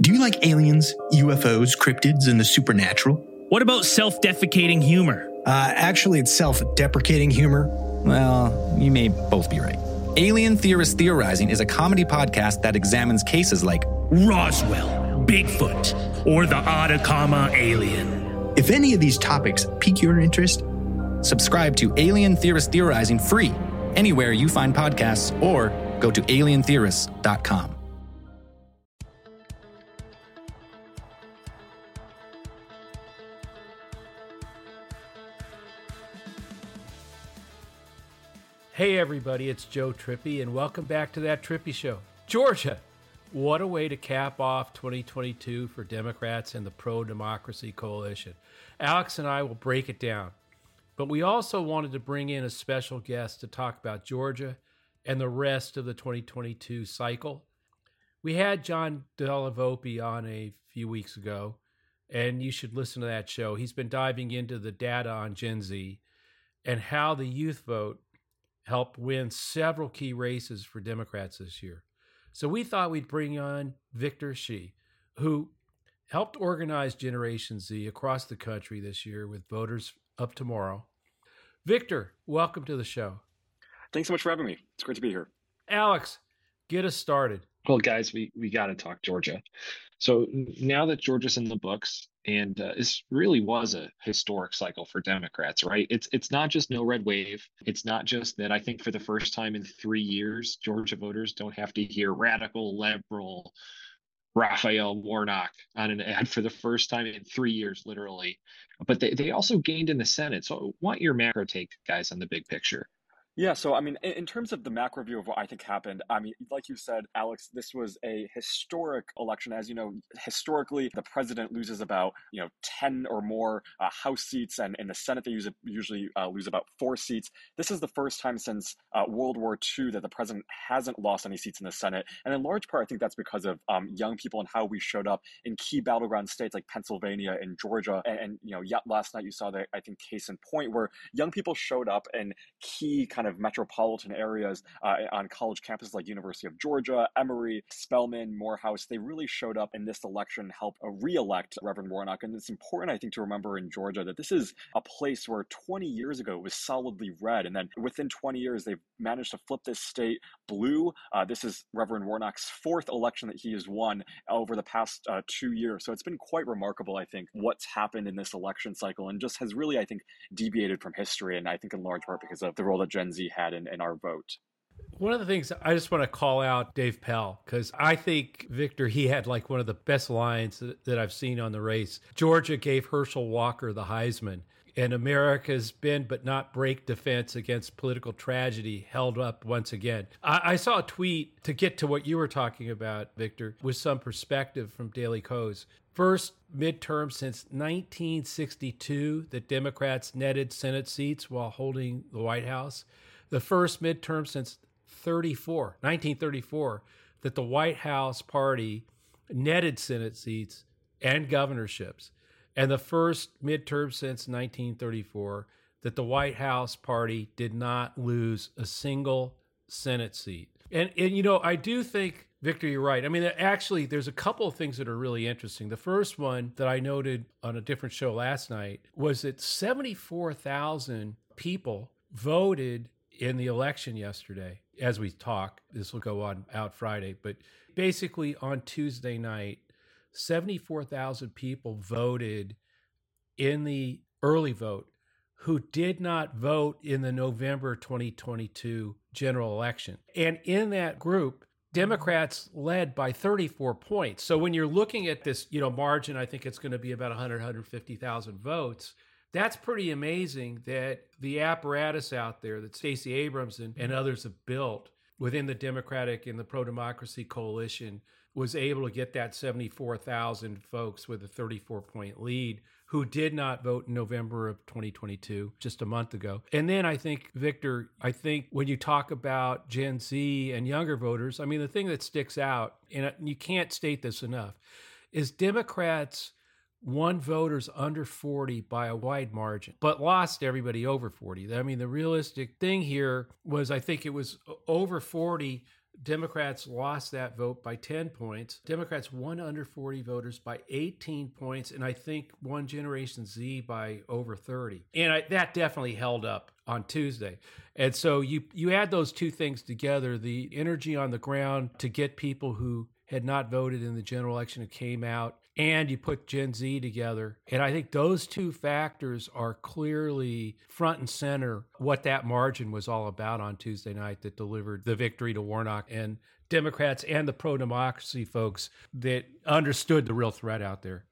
Do you like aliens, UFOs, cryptids, and the supernatural? What about self defecating humor? Uh, actually, it's self deprecating humor. Well, you may both be right. Alien Theorist Theorizing is a comedy podcast that examines cases like Roswell, Bigfoot, or the Atacama alien. If any of these topics pique your interest, subscribe to Alien Theorist Theorizing free anywhere you find podcasts or go to alientheorists.com. Hey, everybody, it's Joe Trippi, and welcome back to That Trippi Show. Georgia, what a way to cap off 2022 for Democrats and the pro democracy coalition. Alex and I will break it down, but we also wanted to bring in a special guest to talk about Georgia and the rest of the 2022 cycle. We had John Della Volpe on a few weeks ago, and you should listen to that show. He's been diving into the data on Gen Z and how the youth vote helped win several key races for Democrats this year. So we thought we'd bring on Victor Shi, who helped organize Generation Z across the country this year with Voters of Tomorrow. Victor, welcome to the show. Thanks so much for having me. It's great to be here. Alex, get us started. Well, guys, we, we got to talk Georgia. So now that Georgia's in the books, and uh, this really was a historic cycle for Democrats, right? It's it's not just no red wave. It's not just that I think for the first time in three years, Georgia voters don't have to hear radical liberal Raphael Warnock on an ad for the first time in three years, literally. But they, they also gained in the Senate. So I want your macro take, guys, on the big picture. Yeah, so I mean, in, terms of the macro view of what I think happened, I mean, like you said, Alex, this was a historic election. As you know, historically, the president loses about you know ten or more uh, House seats, and in the Senate they usually uh, lose about four seats. This is the first time since uh, World War II that the president hasn't lost any seats in the Senate, and in large part, I think that's because of um, young people and how we showed up in key battleground states like Pennsylvania and Georgia. And, and you know, yet last night you saw the I think case in point where young people showed up in key kind of metropolitan areas uh, on college campuses like University of Georgia, Emory, Spelman, Morehouse. They really showed up in this election, help uh, re-elect Reverend Warnock. And it's important, I think, to remember in Georgia that this is a place where 20 years ago it was solidly red, and then within 20 years they've managed to flip this state blue. Uh, this is Reverend Warnock's fourth election that he has won over the past uh, two years. So it's been quite remarkable, I think, what's happened in this election cycle, and just has really, I think, deviated from history. And I think in large part because of the role that Gen Z had in, in our vote. One of the things I just want to call out Dave Pell because I think Victor he had like one of the best lines that, that, I've seen on the race. Georgia gave Herschel Walker the Heisman, and America's bend but not break defense against political tragedy held up once again. I, I saw a tweet to get to what you were talking about, Victor, with some perspective from Daily Kos. First midterm since 1962 that Democrats netted Senate seats while holding the White House the first midterm since 34, 1934, that the White House party netted Senate seats and governorships, and the first midterm since 1934 that the White House party did not lose a single Senate seat. And, and you know, I do think, Victor, you're right. I mean, actually, there's a couple of things that are really interesting. The first one that I noted on a different show last night was that 74,000 people voted in the election yesterday, as we talk, this will go on out Friday, but basically on Tuesday night, 74,000 people voted in the early vote who did not vote in the November 2022 general election. And in that group, Democrats led by 34 points. So when you're looking at this, you know, margin, I think it's going to be about 100, 150,000 votes that's pretty amazing that the apparatus out there that Stacey Abrams and, and others have built within the Democratic and the pro democracy coalition was able to get that 74,000 folks with a 34 point lead who did not vote in November of 2022, just a month ago. And then I think, Victor, I think when you talk about Gen Z and younger voters, I mean, the thing that sticks out, and you can't state this enough, is Democrats won voters under 40 by a wide margin, but lost everybody over 40. I mean, the realistic thing here was I think it was over 40 Democrats lost that vote by 10 points. Democrats won under 40 voters by 18 points, and I think won Generation Z by over 30. And I, that definitely held up on Tuesday. And so you you add those two things together, the energy on the ground to get people who had not voted in the general election and came out, and you put Gen Z together. And I think those two factors are clearly front and center what that margin was all about on Tuesday night that delivered the victory to Warnock and Democrats and the pro democracy folks that understood the real threat out there.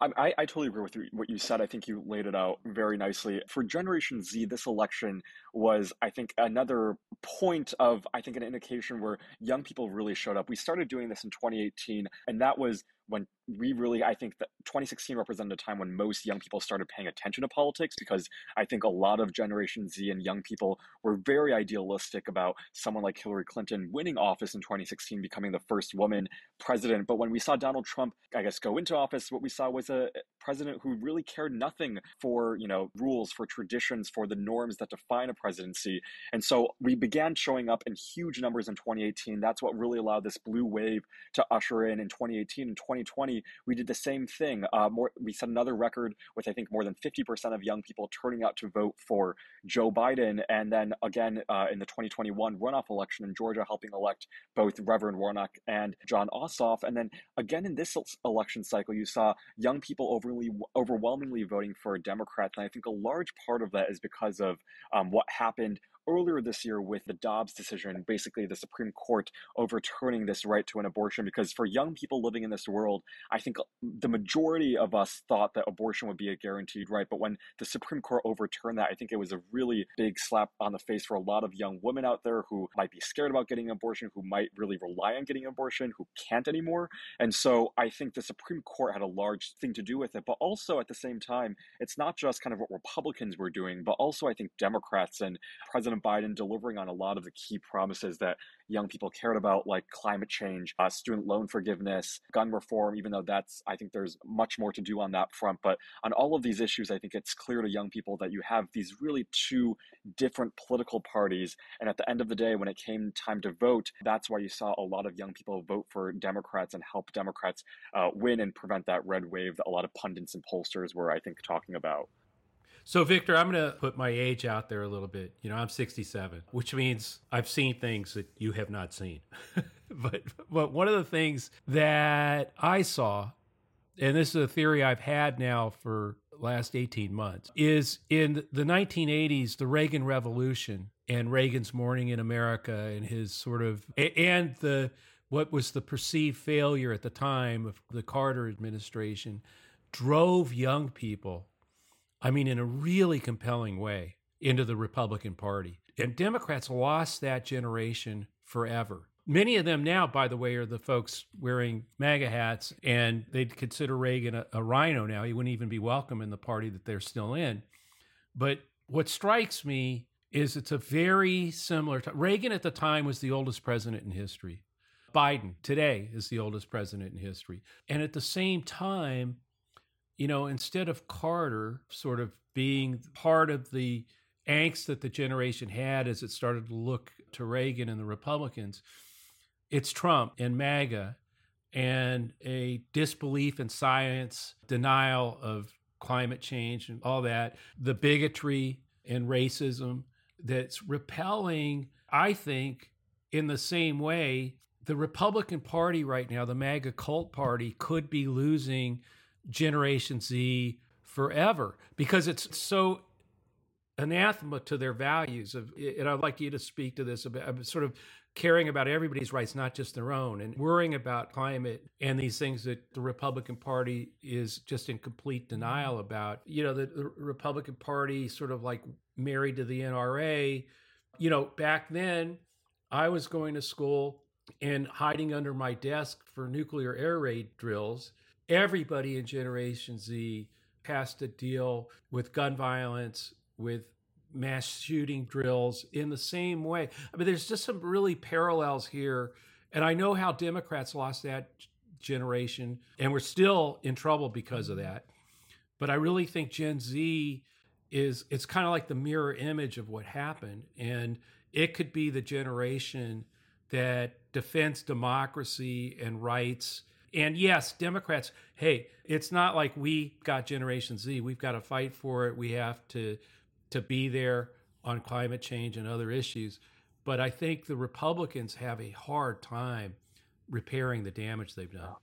I, I totally agree with what you said. I think you laid it out very nicely. For Generation Z, this election was, I think, another point of, I think, an indication where young people really showed up. We started doing this in 2018, and that was when we really, I think that 2016 represented a time when most young people started paying attention to politics because I think a lot of Generation Z and young people were very idealistic about someone like Hillary Clinton winning office in 2016, becoming the first woman president. But when we saw Donald Trump, I guess, go into office, what we saw was a president who really cared nothing for, you know, rules, for traditions, for the norms that define a presidency. And so we began showing up in huge numbers in 2018. That's what really allowed this blue wave to usher in in 2018 and 2020 we did the same thing. Uh, more, we set another record with I think more than 50% of young people turning out to vote for Joe Biden, and then again uh, in the 2021 runoff election in Georgia, helping elect both Reverend Warnock and Jon Ossoff, and then again in this election cycle, you saw young people overly overwhelmingly voting for Democrats, and I think a large part of that is because of um, what happened earlier this year with the Dobbs decision, basically the Supreme Court overturning this right to an abortion. Because for young people living in this world, I think uh, the majority of us thought that abortion would be a guaranteed right. But when the Supreme Court overturned that, I think it was a really big slap on the face for a lot of young women out there who might be scared about getting an abortion, who might really rely on getting an abortion, who can't anymore. And so I think the Supreme Court had a large thing to do with it. But also at the same time, it's not just kind of what Republicans were doing, but also I think Democrats and President President Biden delivering on a lot of the key promises that young people cared about, like climate change, uh, student loan forgiveness, gun reform, even though that's, I think there's much more to do on that front. But on all of these issues, I think it's clear to young people that you have these really two different political parties. And at the end of the day, when it came time to vote, that's why you saw a lot of young people vote for Democrats and help Democrats uh, win and prevent that red wave that a lot of pundits and pollsters were, I think, talking about. So, Victor, I'm going to put my age out there a little bit. You know, I'm 67, which means I've seen things that you have not seen. but, but one of the things that I saw, and this is a theory I've had now for last 18 months, is in the 1980s, the Reagan Revolution and Reagan's Morning in America and his sort of, and the, what was the perceived failure at the time of the Carter administration drove young people I mean, in a really compelling way, into the Republican Party. And Democrats lost that generation forever. Many of them now, by the way, are the folks wearing MAGA hats, and they'd consider Reagan a, a RINO now. He wouldn't even be welcome in the party that they're still in. But what strikes me is it's a very similar. Reagan at the time was the oldest president in history. Biden today is the oldest president in history. And at the same time, you know, instead of Carter sort of being part of the angst that the generation had as it started to look to Reagan and the Republicans, it's Trump and MAGA and a disbelief in science, denial of climate change and all that, the bigotry and racism that's repelling, I think, in the same way, the Republican Party right now, the MAGA cult party, could be losing Generation Z forever because it's so anathema to their values of and I'd like you to speak to this about sort of caring about everybody's rights not just their own and worrying about climate and these things that the Republican Party is just in complete denial about. You know the, the Republican Party sort of like married to the NRA you know back then I was going to school and hiding under my desk for nuclear air raid drills everybody in Generation Z has to deal with gun violence, with mass shooting drills in the same way. I mean, there's just some really parallels here. And I know how Democrats lost that generation, and we're still in trouble because of that. But I really think Gen Z is it's kind of like the mirror image of what happened. And it could be the generation that defends democracy and rights. And yes, Democrats, hey, it's not like we got Generation Z. We've got to fight for it. We have to to be there on climate change and other issues. But I think the Republicans have a hard time repairing the damage they've done.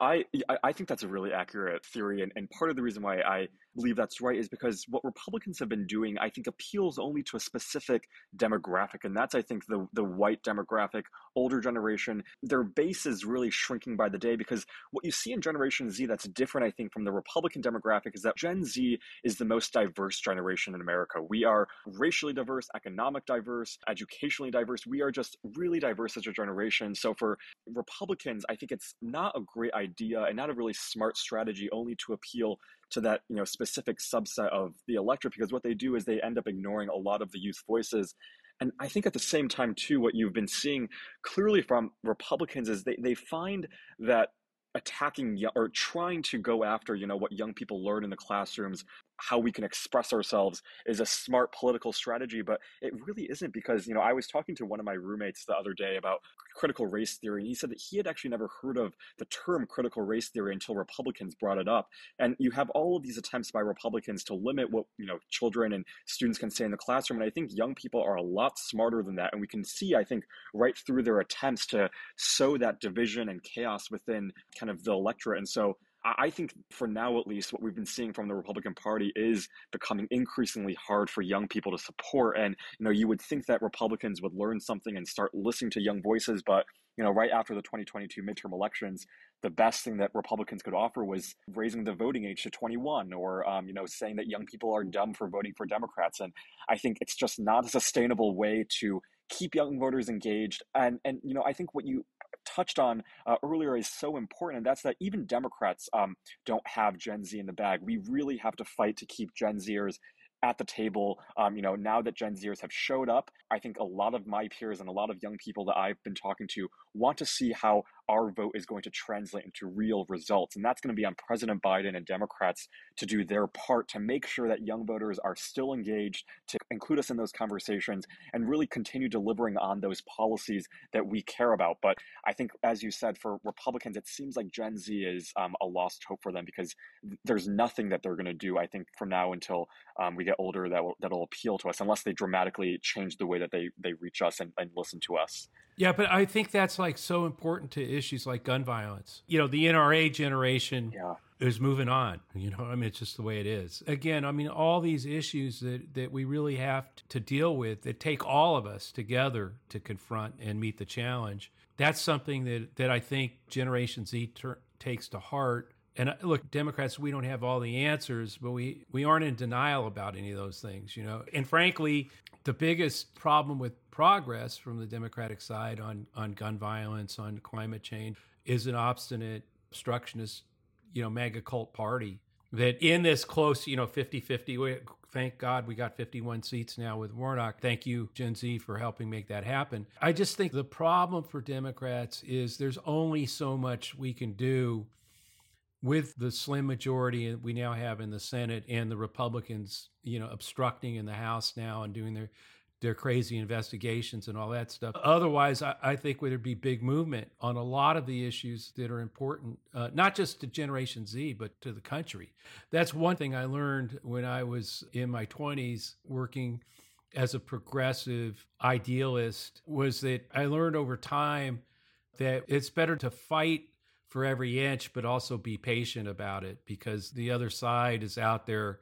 I I think that's a really accurate theory, and, and part of the reason why I believe that's right is because what Republicans have been doing, I think, appeals only to a specific demographic, and that's I think the the white demographic, older generation. Their base is really shrinking by the day because what you see in Generation Z that's different, I think, from the Republican demographic is that Gen Z is the most diverse generation in America. We are racially diverse, economic diverse, educationally diverse. We are just really diverse as a generation. So for Republicans, I think it's not a great idea and not a really smart strategy only to appeal to that you know specific subset of the electorate because what they do is they end up ignoring a lot of the youth voices. And i think at the same time too what you've been seeing clearly from republicans is they, they find that attacking or trying to go after you know what young people learn in the classrooms how we can express ourselves is a smart political strategy, but it really isn't because, you know, I was talking to one of my roommates the other day about critical race theory, and he said that he had actually never heard of the term critical race theory until Republicans brought it up. And you have all of these attempts by Republicans to limit what, you know, children and students can say in the classroom. And I think young people are a lot smarter than that. And we can see, I think, right through their attempts to sow that division and chaos within kind of the electorate. And so I think for now, at least, what we've been seeing from the Republican Party is becoming increasingly hard for young people to support. And, you know, you would think that Republicans would learn something and start listening to young voices. But, you know, right after the 2022 midterm elections, the best thing that Republicans could offer was raising the voting age to 21 or, um, you know, saying that young people are dumb for voting for Democrats. And I think it's just not a sustainable way to keep young voters engaged. And, and, you know, I think what you touched on uh, earlier is so important, and that's that even Democrats um, don't have Gen Z in the bag. We really have to fight to keep Gen Zers at the table. Um, you know, now that Gen Zers have showed up, I think a lot of my peers and a lot of young people that I've been talking to want to see how our vote is going to translate into real results. And that's going to be on President Biden and Democrats to do their part to make sure that young voters are still engaged, to include us in those conversations, and really continue delivering on those policies that we care about. But I think, as you said, for Republicans, it seems like Gen Z is um, a lost hope for them because there's nothing that they're going to do, I think, from now until um, we get older that will, that'll appeal to us, unless they dramatically change the way that they, they reach us and, and listen to us. Yeah, but I think that's like so important to issues like gun violence. You know, the NRA generation yeah. is moving on. You know, I mean, it's just the way it is. Again, I mean, all these issues that, that we really have to deal with that take all of us together to confront and meet the challenge. That's something that, that I think Generation Z ter- takes to heart. And uh, look, Democrats, we don't have all the answers, but we, we aren't in denial about any of those things, you know. And frankly, the biggest problem with progress from the Democratic side on, on gun violence, on climate change, is an obstinate, obstructionist, you know, MAGA cult party that in this close, you know, 50 50, thank God we got 51 seats now with Warnock. Thank you, Gen Z, for helping make that happen. I just think the problem for Democrats is there's only so much we can do with the slim majority we now have in the Senate and the Republicans, you know, obstructing in the House now and doing their their crazy investigations and all that stuff. Otherwise, I, I think there'd be big movement on a lot of the issues that are important, uh, not just to Generation Z, but to the country. That's one thing I learned when I was in my 20s working as a progressive idealist was that I learned over time that it's better to fight for every inch, but also be patient about it because the other side is out there.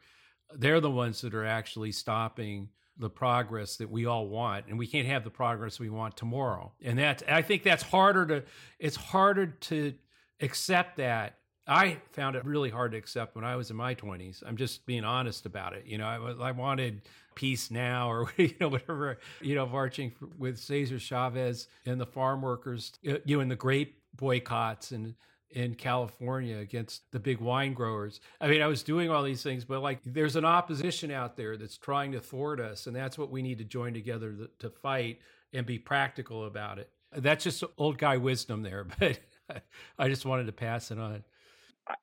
They're the ones that are actually stopping the progress that we all want and we can't have the progress we want tomorrow. And that i think that's harder to it's harder to accept that. I found it really hard to accept when i was in my 20s i'm just being honest about it. You know i, I wanted peace now or you know whatever you know marching with cesar chavez and the farm workers you know in the grape boycotts and in California against the big wine growers. I mean, I was doing all these things, but like there's an opposition out there that's trying to thwart us, and that's what we need to join together to, to fight and be practical about it. That's just old guy wisdom there, but I just wanted to pass it on.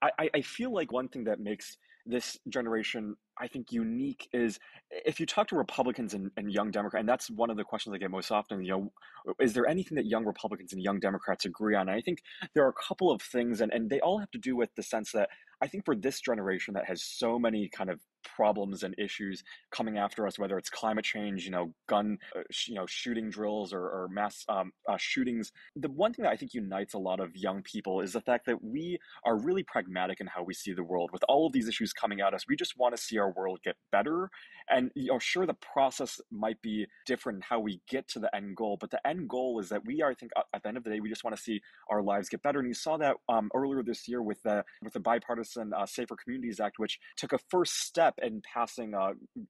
I, I feel like one thing that makes this generation I think unique is if you talk to Republicans and, and young Democrats, and that's one of the questions I get most often, you know, is there anything that young Republicans and young Democrats agree on? And I think there are a couple of things, and, and they all have to do with the sense that I think for this generation that has so many kind of problems and issues coming after us, whether it's climate change, you know, gun, uh, sh- you know, shooting drills or, or mass um, uh, shootings. The one thing that I think unites a lot of young people is the fact that we are really pragmatic in how we see the world. With all of these issues coming at us, we just want to see our world get better. And you know, sure, the process might be different in how we get to the end goal, but the end goal is that we are, I think, at the end of the day, we just want to see our lives get better. And you saw that um, earlier this year with the with the bipartisan uh, Safer Communities Act, which took a first step in passing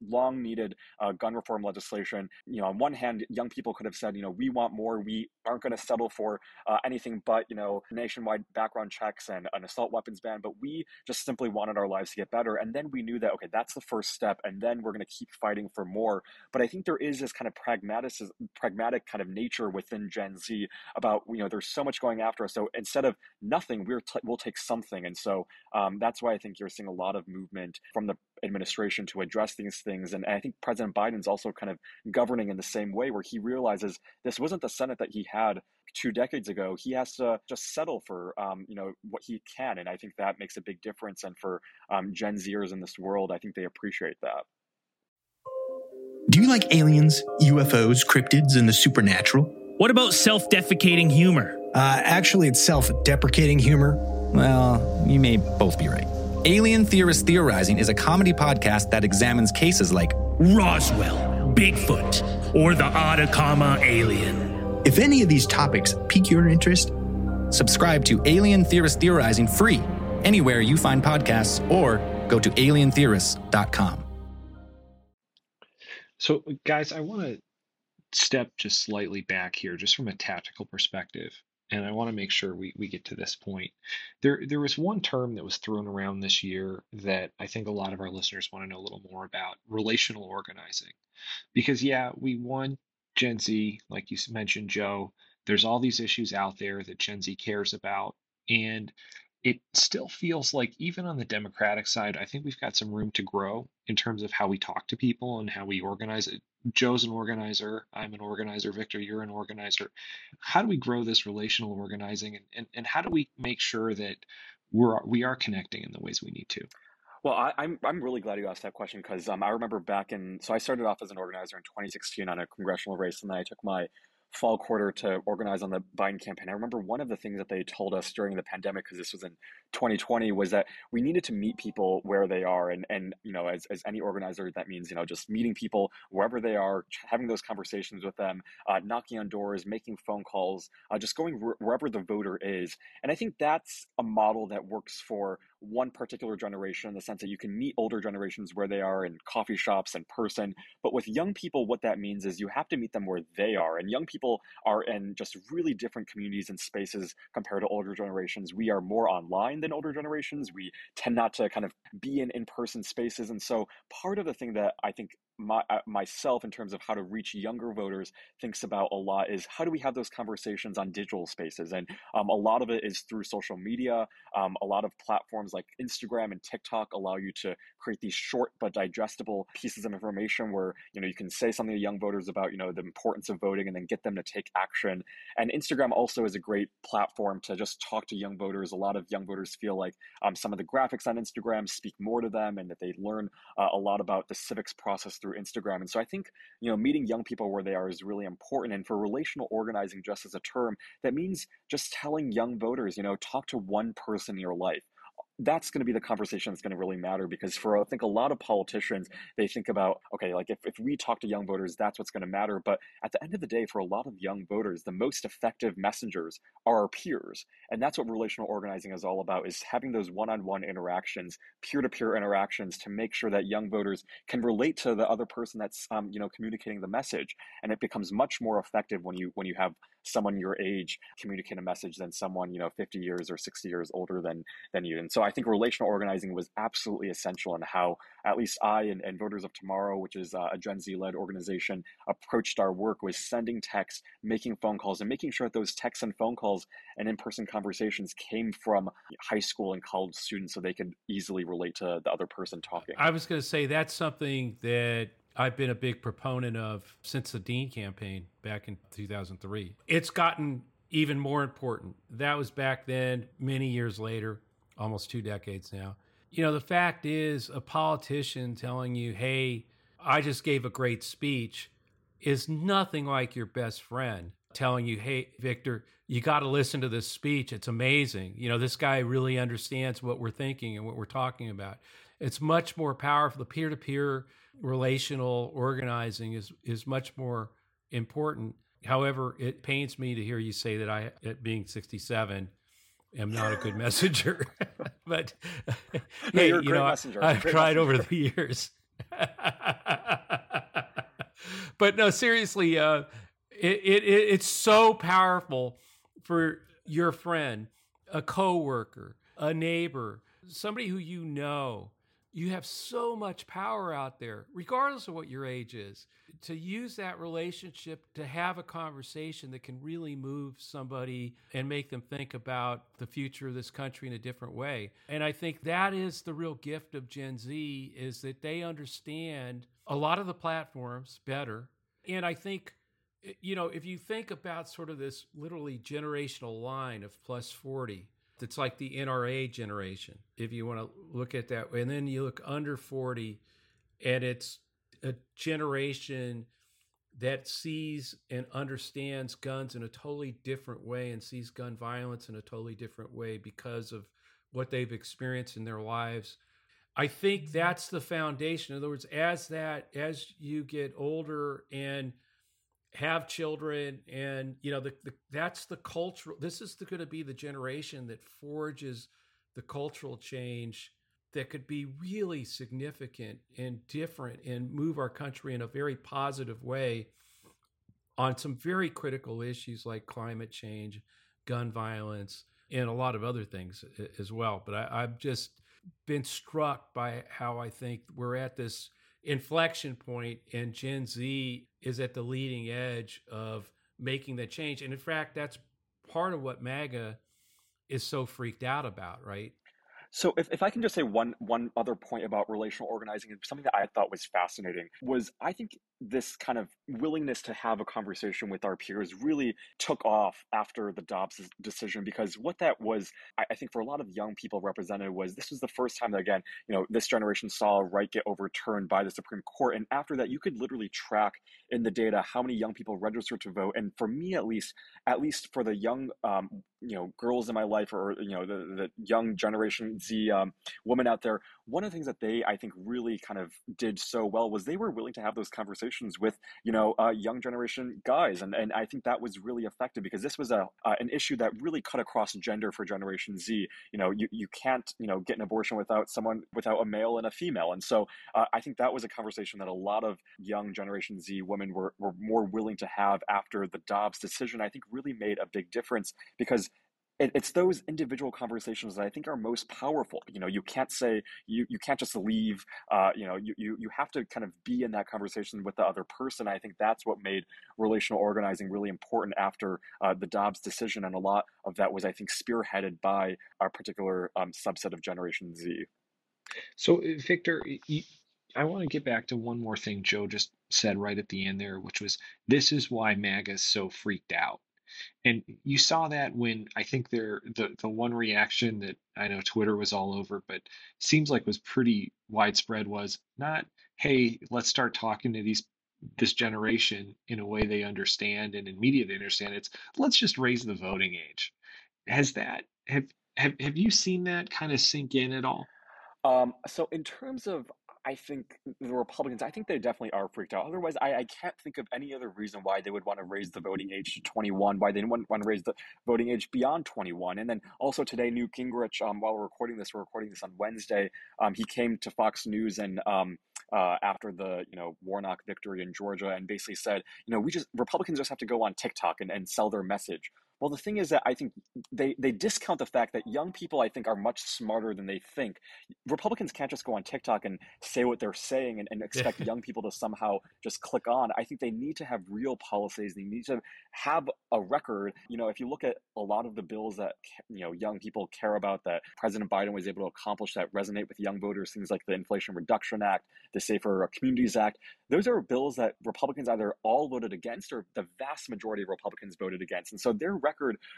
long needed uh, gun reform legislation. You know, on one hand, young people could have said, you know, we want more. We aren't going to settle for uh, anything but you know nationwide background checks and an assault weapons ban. But we just simply wanted our lives to get better. And then we knew that okay, that's the first step, and then we're going to keep fighting for more. But I think there is this kind of pragmatic, pragmatic kind of nature within Gen Z about you know there's so much going after us. So instead of nothing, we're t- we'll take something. And so um, that's why I think you're seeing a lot of movement from the administration to address these things. And I think President Biden's also kind of governing in the same way, where he realizes this wasn't the Senate that he had two decades ago. He has to just settle for um, you know what he can, and I think that makes a big difference. And for um, Gen Zers in this world, I think they appreciate that. Do you like aliens, UFOs, cryptids, and the supernatural? What about self defecating humor? Uh, actually, it's self deprecating humor. Well, you may both be right. Alien Theorist Theorizing is a comedy podcast that examines cases like Roswell, Bigfoot, or the Atacama alien. If any of these topics pique your interest, subscribe to Alien Theorist Theorizing free anywhere you find podcasts or go to alientheorists.com. So, guys, I want to step just slightly back here, just from a tactical perspective and I want to make sure we, we get to this point. There there was one term that was thrown around this year that I think a lot of our listeners want to know a little more about relational organizing. Because yeah, we want Gen Z, like you mentioned, Joe. There's all these issues out there that Gen Z cares about. And it still feels like even on the democratic side i think we've got some room to grow in terms of how we talk to people and how we organize it. Joe's an organizer i'm an organizer victor you're an organizer. How do we grow this relational organizing and, and, and how do we make sure that we're we are connecting in the ways we need to? Well, I, am I'm, I'm really glad you asked that question because um, I remember back in so I started off as an organizer in 2016 on a congressional race, and then I took my fall quarter to organize on the Biden campaign. I remember one of the things that they told us during the pandemic, because this was in 2020, was that we needed to meet people where they are. And, and you know, as, as any organizer, that means, you know, just meeting people wherever they are, having those conversations with them, uh, knocking on doors, making phone calls, uh, just going wherever the voter is. And I think that's a model that works for one particular generation in the sense that you can meet older generations where they are in coffee shops in person. But with young people, what that means is you have to meet them where they are. And young people are in just really different communities and spaces compared to older generations. We are more online than older generations. We tend not to kind of be in in person spaces. And so part of the thing that I think my, uh, myself in terms of how to reach younger voters thinks about a lot is how do we have those conversations on digital spaces? And um, a lot of it is through social media. Um, a lot of platforms like instagram and tiktok allow you to create these short but digestible pieces of information where you know you can say something to young voters about you know the importance of voting and then get them to take action. And instagram also is a great platform to just talk to young voters. A lot of young voters feel like um, some of the graphics on instagram speak more to them and that they learn uh, a lot about the civics process through Instagram. And so I think, you know, meeting young people where they are is really important. And for relational organizing, just as a term, that means just telling young voters, you know, talk to one person in your life that's going to be the conversation that's going to really matter because for I think a lot of politicians they think about okay like if, if we talk to young voters that's what's going to matter but at the end of the day for a lot of young voters the most effective messengers are our peers and that's what relational organizing is all about is having those one-on-one interactions peer-to-peer interactions to make sure that young voters can relate to the other person that's um, you know communicating the message and it becomes much more effective when you when you have someone your age communicate a message than someone you know 50 years or 60 years older than than you. And so i think relational organizing was absolutely essential in how at least i and, and voters of tomorrow which is uh, a gen z led organization approached our work was sending texts making phone calls and making sure that those texts and phone calls and in-person conversations came from high school and college students so they could easily relate to the other person talking. I was going to say that's something that I've been a big proponent of since the Dean campaign back in 2003. It's gotten even more important. That was back then, many years later, almost two decades now. You know, the fact is, a politician telling you, hey, I just gave a great speech is nothing like your best friend telling you, hey, Victor, you got to listen to this speech. It's amazing. You know, this guy really understands what we're thinking and what we're talking about. It's much more powerful. The peer to peer relational organizing is is much more important. However, it pains me to hear you say that I, at being 67, am not a good messenger. but no, hey, you know, messenger. I've tried messenger. over the years. but no, seriously, uh, it, it, it it's so powerful for your friend, a coworker, a neighbor, somebody who you know you have so much power out there, regardless of what your age is, to use that relationship to have a conversation that can really move somebody and make them think about the future of this country in a different way. And I think that is the real gift of Gen Z is that they understand a lot of the platforms better. And I think eh, you know, if you think about sort of this literally generational line of plus 40, it's like the NRA generation, if you want to look at that. And then you look under 40, and it's a generation that sees and understands guns in a totally different way and sees gun violence in a totally different way because of what they've experienced in their lives. I think that's the foundation. In other words, as that as you get older and have children and you know the, the that's the cultural this is going to be the generation that forges the cultural change that could be really significant and different and move our country in a very positive way on some very critical issues like climate change gun violence and a lot of other things as well. But I, i've just been struck by how i think we're at this inflection point and Gen Z is at the leading edge of making that change. And in fact, that's part of what MAGA is so freaked out about, right? So if, if I can just say one one other point about relational organizing and something that I thought was fascinating was I think this kind of willingness to have a conversation with our peers really took off after the Dobbs decision because what that was, I, think for a lot of young people represented was this was the first time that again, you know, this generation saw a right get overturned by the Supreme Court. And after that, you could literally track in the data how many young people registered to vote. And for me at least, at least for the young um, you know girls in my life or you know the, the young generation z um, women out there one of the things that they i think really kind of did so well was they were willing to have those conversations with you know uh, young generation guys and, and i think that was really effective because this was a uh, an issue that really cut across gender for generation z. You know you, you can't you know get an abortion without someone without a male and a female. And so uh, i think that was a conversation that a lot of young generation z women were, were more willing to have after the dobbs decision. I think really made a big difference because it, it's those individual conversations that I think are most powerful. You know, you can't say you you can't just leave. Uh, you know, you, you you have to kind of be in that conversation with the other person. I think that's what made relational organizing really important after uh, the Dobbs decision, and a lot of that was, I think, spearheaded by a particular um, subset of Generation Z. So, uh, Victor. You, I want to get back to one more thing Joe just said right at the end there, which was this is why MAGA is so freaked out and you saw that when I think there the the one reaction that I know Twitter was all over, but seems like was pretty widespread was not, hey, let's start talking to these this generation in a way they understand and in media they understand. It's let's just raise the voting age. Has that have have have you seen that kind of sink in at all? Um, so in terms of I think the Republicans, I think they definitely are freaked out. Otherwise, I, I can't think of any other reason why they would want to raise the voting age to 21, why they wouldn't want to raise the voting age beyond 21. And then also today, Newt Gingrich, um, while we're recording this, we're recording this on Wednesday, um, he came to Fox News and um, uh, after the you know Warnock victory in Georgia and basically said, you know, we just Republicans just have to go on TikTok and, and sell their message. Well, the thing is that I think they, they discount the fact that young people, I think, are much smarter than they think. Republicans can't just go on TikTok and say what they're saying and, and expect young people to somehow just click on. I think they need to have real policies. They need to have a record. You know, if you look at a lot of the bills that you know young people care about, that President Biden was able to accomplish that resonate with young voters, things like the Inflation Reduction Act, the Safer Communities Act, those are bills that Republicans either all voted against or the vast majority of Republicans voted against. And so their record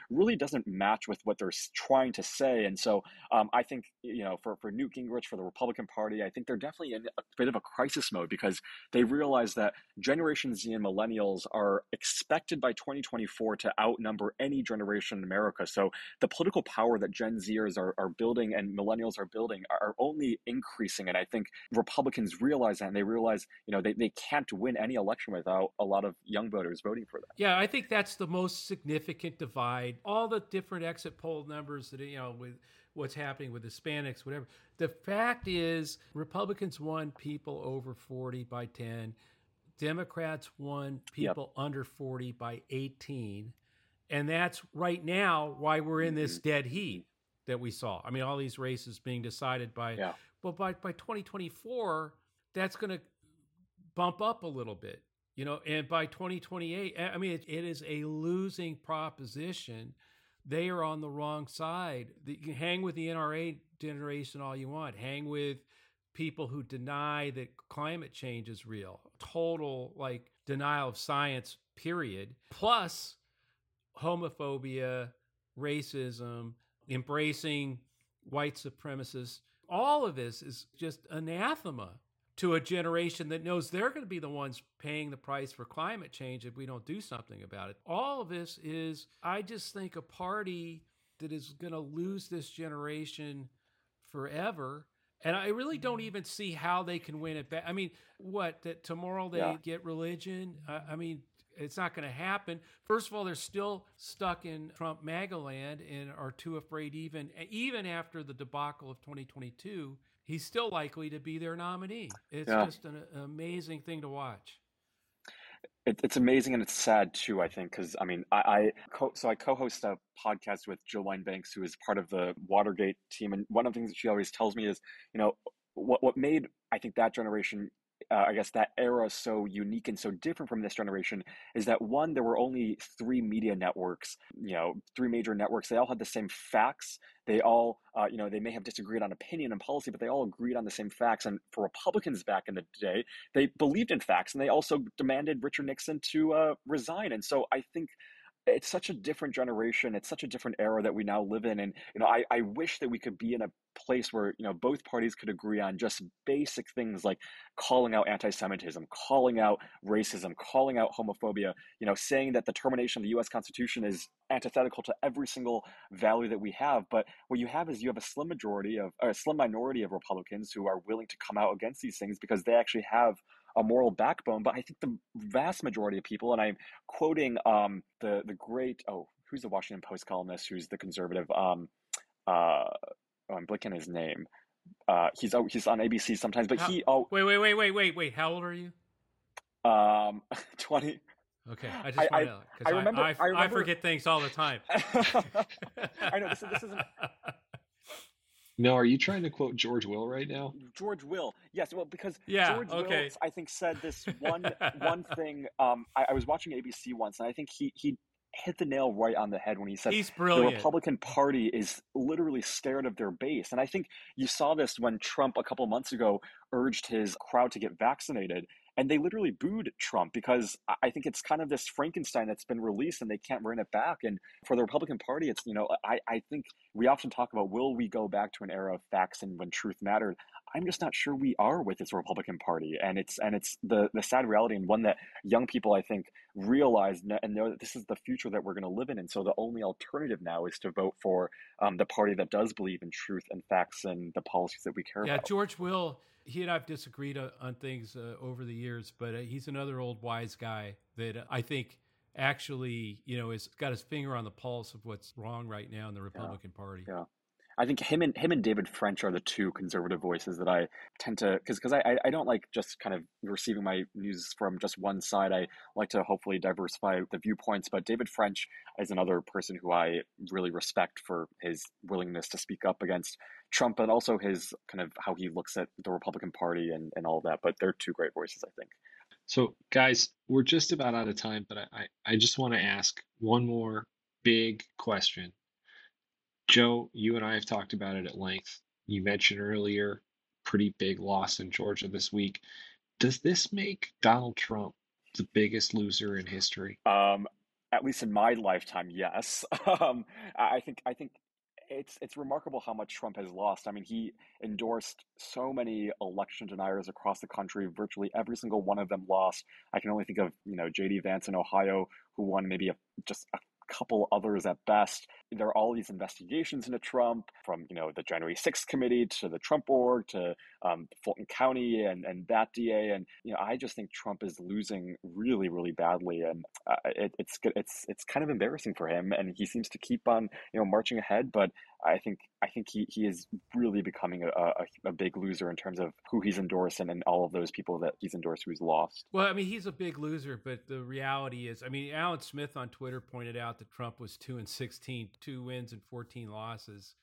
really doesn't match with what they're trying to say. And so um, I think, you know, for, for Newt Gingrich, for the Republican Party, I think they're definitely in a bit of a crisis mode because they realize that Generation Z and millennials are expected by 2024 to outnumber any generation in America. So the political power that Gen Zers are, are building and millennials are building are only increasing. And I think Republicans realize that and they realize, you know, they, they can't win any election without a lot of young voters voting for them. Yeah, I think that's the most significant divide. All the different exit poll numbers that, you know, with what's happening with Hispanics, whatever. The fact is, Republicans won people over 40 by 10. Democrats won people yep. under 40 by 18. And that's right now why we're in this mm-hmm. dead heat that we saw. I mean, all these races being decided by, yeah. but by, by 2024, that's going to bump up a little bit, you know, and by 2028, I mean, it, it is a losing proposition. They are on the wrong side. You can hang with the NRA generation all you want, hang with people who deny that climate change is real, total like denial of science, period, plus homophobia, racism, embracing white supremacists. All of this is just anathema to a generation that knows they're going to be the ones paying the price for climate change if we don't do something about it. All of this is, I just think, a party that is going to lose this generation forever. And I really don't mm-hmm. even see how they can win it back. I mean, what, that tomorrow they yeah. get religion? I, I mean, it's not going to happen. First of all, they're still stuck in Trump MAGA land and are too afraid, even even after the debacle of 2022, he's still likely to be their nominee. It's yeah. just an, an, amazing thing to watch. It, it's amazing and it's sad too. I think because I mean I, I co- so I co-host a podcast with Jill Wine-Banks, who is part of the Watergate team, and one of the things that she always tells me is, you know, what what made I think that generation uh, I guess that era so unique and so different from this generation is that one, there were only three media networks, you know, three major networks. They all had the same facts. They all, uh, you know, they may have disagreed on opinion and policy, but they all agreed on the same facts. And for Republicans back in the day, they believed in facts and they also demanded Richard Nixon to uh, resign. And so I think it's such a different generation it's such a different era that we now live in and you know I, I wish that we could be in a place where you know both parties could agree on just basic things like calling out anti-semitism calling out racism calling out homophobia you know saying that the termination of the us constitution is antithetical to every single value that we have but what you have is you have a slim majority of or a slim minority of republicans who are willing to come out against these things because they actually have a moral backbone. But I think the vast majority of people, and I'm quoting um, the the great oh who's the Washington Post columnist who's the conservative um, uh, oh, I'm blinking his name. Uh, he's oh, he's on ABC sometimes, but How, he oh wait wait wait wait wait wait how old are you? Um, twenty. Okay, I just I, I, I remember, I, I, remember, I forget things all the time. I know this is this isn't no, are you trying to quote George Will right now? George Will, yes. Well, because yeah, George okay. Will, I think, said this one one thing. Um, I, I, was watching ABC once, and I think he he hit the nail right on the head when he said He's brilliant. the Republican Party is literally scared of their base. And I think you saw this when Trump a couple months ago urged his crowd to get vaccinated and they literally booed Trump because I think it's kind of this Frankenstein that's been released and they can't bring it back. And for the Republican Party, it's, you know, I, I think we often talk about will we go back to an era of facts and when truth mattered? I'm just not sure we are with this Republican Party, and it's and it's the the sad reality, and one that young people I think realize and know that this is the future that we're going to live in, and so the only alternative now is to vote for um, the party that does believe in truth and facts and the policies that we care yeah, about. Yeah, George Will he and I've disagreed on things uh, over the years, but uh, he's another old wise guy that I think actually, you know, has got his finger on the pulse of what's wrong right now in the Republican yeah. Party. Yeah. I think him and him and David French are the two conservative voices that I tend to because because I I don't like just kind of receiving my news from just one side. I like to hopefully diversify the viewpoints. But David French is another person who I really respect for his willingness to speak up against Trump and also his kind of how he looks at the Republican Party and and all that. But they're two great voices, I think. So, guys, we're just about out of time, but I, I just want to ask one more big question. Joe, you and I have talked about it at length. You mentioned earlier, pretty big loss in Georgia this week. Does this make Donald Trump the biggest loser in history? Um, at least in my lifetime, yes. um, I think I think it's it's remarkable how much Trump has lost. I mean, he endorsed so many election deniers across the country. Virtually every single one of them lost. I can only think of you know J.D. Vance in Ohio, who won maybe a, just a couple others at best. There are all these investigations into Trump, from you know the January 6th committee to the Trump org to um, Fulton County and and that DA, and you know I just think Trump is losing really really badly, and uh, it, it's it's it's kind of embarrassing for him, and he seems to keep on you know marching ahead, but I think I think he, he is really becoming a, a, a, big loser in terms of who he's endorsing and all of those people that he's endorsed who's lost. Well, I mean, he's a big loser, but the reality is, I mean, Alan Smith on Twitter pointed out that Trump was two and 16, two wins and 14 losses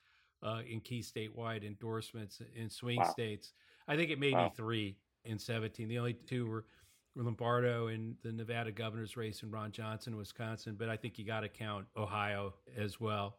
uh, in key statewide endorsements in swing wow. states. I think it may wow. be three in 17. The only two were Lombardo in the Nevada governor's race and Ron Johnson, in Wisconsin. But I think you got to count Ohio as well.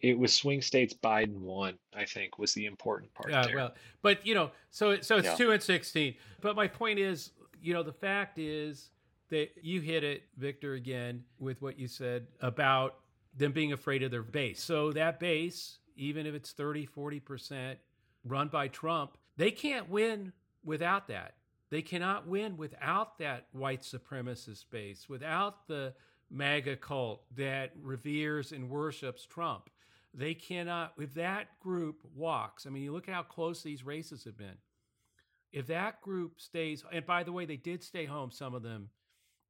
It was swing states Biden won, I think, was the important part. Yeah, there. well, but you know, so so it's yeah. two and sixteen. But my point is, you know, the fact is that you hit it, Victor, again with what you said about them being afraid of their base. So that base, even if it's 30, 40% run by Trump, they can't win without that. They cannot win without that white supremacist base, without the MAGA cult that reveres and worships Trump. They cannot, if that group walks, I mean, you look at how close these races have been. If that group stays, and by the way, they did stay home, some of them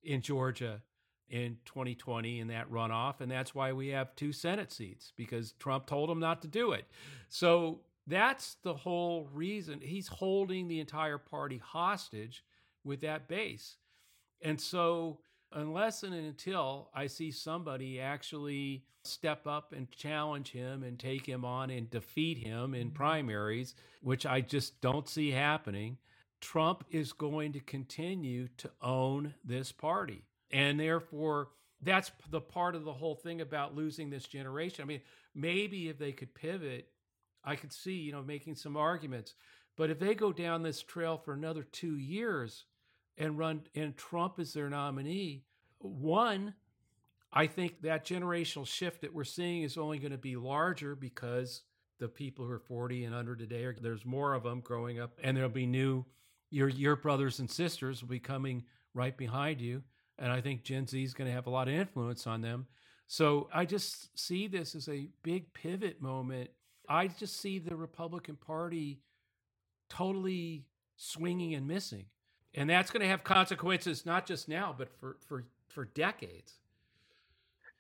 in Georgia in 2020 in that runoff. And that's why we have two Senate seats because Trump told them not to do it. So that's the whole reason. He's holding the entire party hostage with that base. And so unless and until I see somebody actually step up and challenge him and take him on and defeat him in mm-hmm. primaries, which I just don't see happening, Trump is going to continue to own this party. And therefore, that's the part of the whole thing about losing this generation. I mean, maybe if they could pivot, I could see, you know, making some arguments. But if they go down this trail for another two years, and run and Trump is their nominee, one, I think that generational shift that we're seeing is only going to be larger because the people who are 40 and under today are there's more of them growing up and there'll be new your your brothers and sisters will be coming right behind you and I think Gen Z is going to have a lot of influence on them. So I just see this as a big pivot moment. I just see the Republican Party totally swinging and missing and that's going to have consequences not just now but for for for decades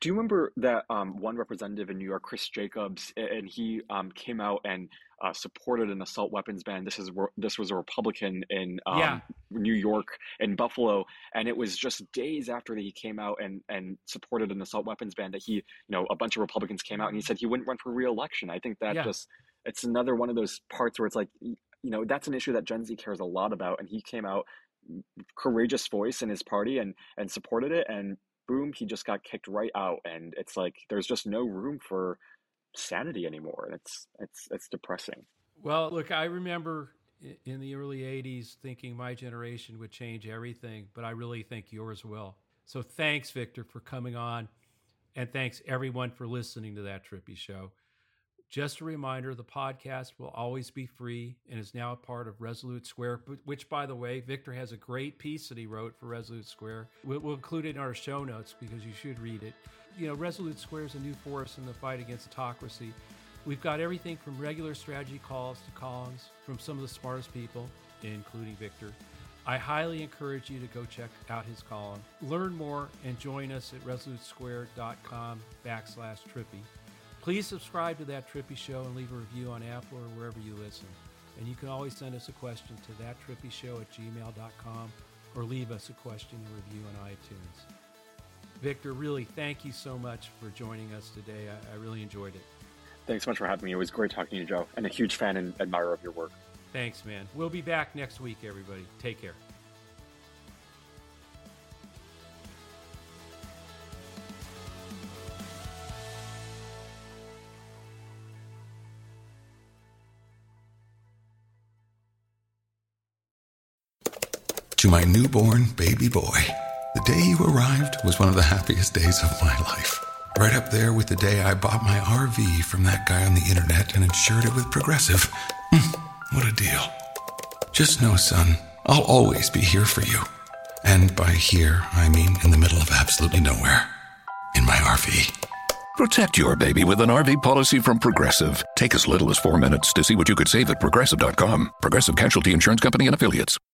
do you remember that um, one representative in New York, Chris Jacobs, and he um, came out and uh, supported an assault weapons ban? This is this was a Republican in um, yeah. New York in Buffalo, and it was just days after that he came out and and supported an assault weapons ban that he, you know, a bunch of Republicans came out and he said he wouldn't run for reelection. I think that yeah. just it's another one of those parts where it's like you know that's an issue that Gen Z cares a lot about, and he came out mm, courageous voice in his party and and supported it, and boom, he just got kicked right out, and it's like there's just no room for sanity anymore, and it's it's it's depressing. Well, look, I remember in the early 80s thinking my generation would change everything, but I really think yours will. So thanks, Victor, for coming on. And thanks everyone for listening to that Trippi Show. Just a reminder the podcast will always be free and is now a part of Resolute Square, which, by the way, Victor has a great piece that he wrote for Resolute Square. We'll, include it in our show notes because you should read it. You know, Resolute Square is a new force in the fight against autocracy. We've got everything from regular strategy calls to columns from some of the smartest people, including Victor. I highly encourage you to go check out his column. Learn more and join us at resolutesquare.com backslash Trippi. Please subscribe to That Trippi Show and leave a review on Apple or wherever you listen. And you can always send us a question to thattrippishow at gmail.com or leave us a question and review on iTunes. Victor, really, thank you so much for joining us today. I, I really enjoyed it. Thanks so much for having me. It was great talking to you, Joe, and a huge fan and admirer of your work. Thanks, man. We'll be back next week, everybody. Take care. My newborn baby boy, the day you arrived was one of the happiest days of my life. Right up there with the day I bought my RV from that guy on the internet and insured it with Progressive. Hmm, what a deal. Just know, son, I'll always be here for you. And by here, I mean in the middle of absolutely nowhere. In my RV. Protect your baby with an RV policy from Progressive. Take as little as four minutes to see what you could save at progressive.com. Progressive Casualty Insurance Company and Affiliates.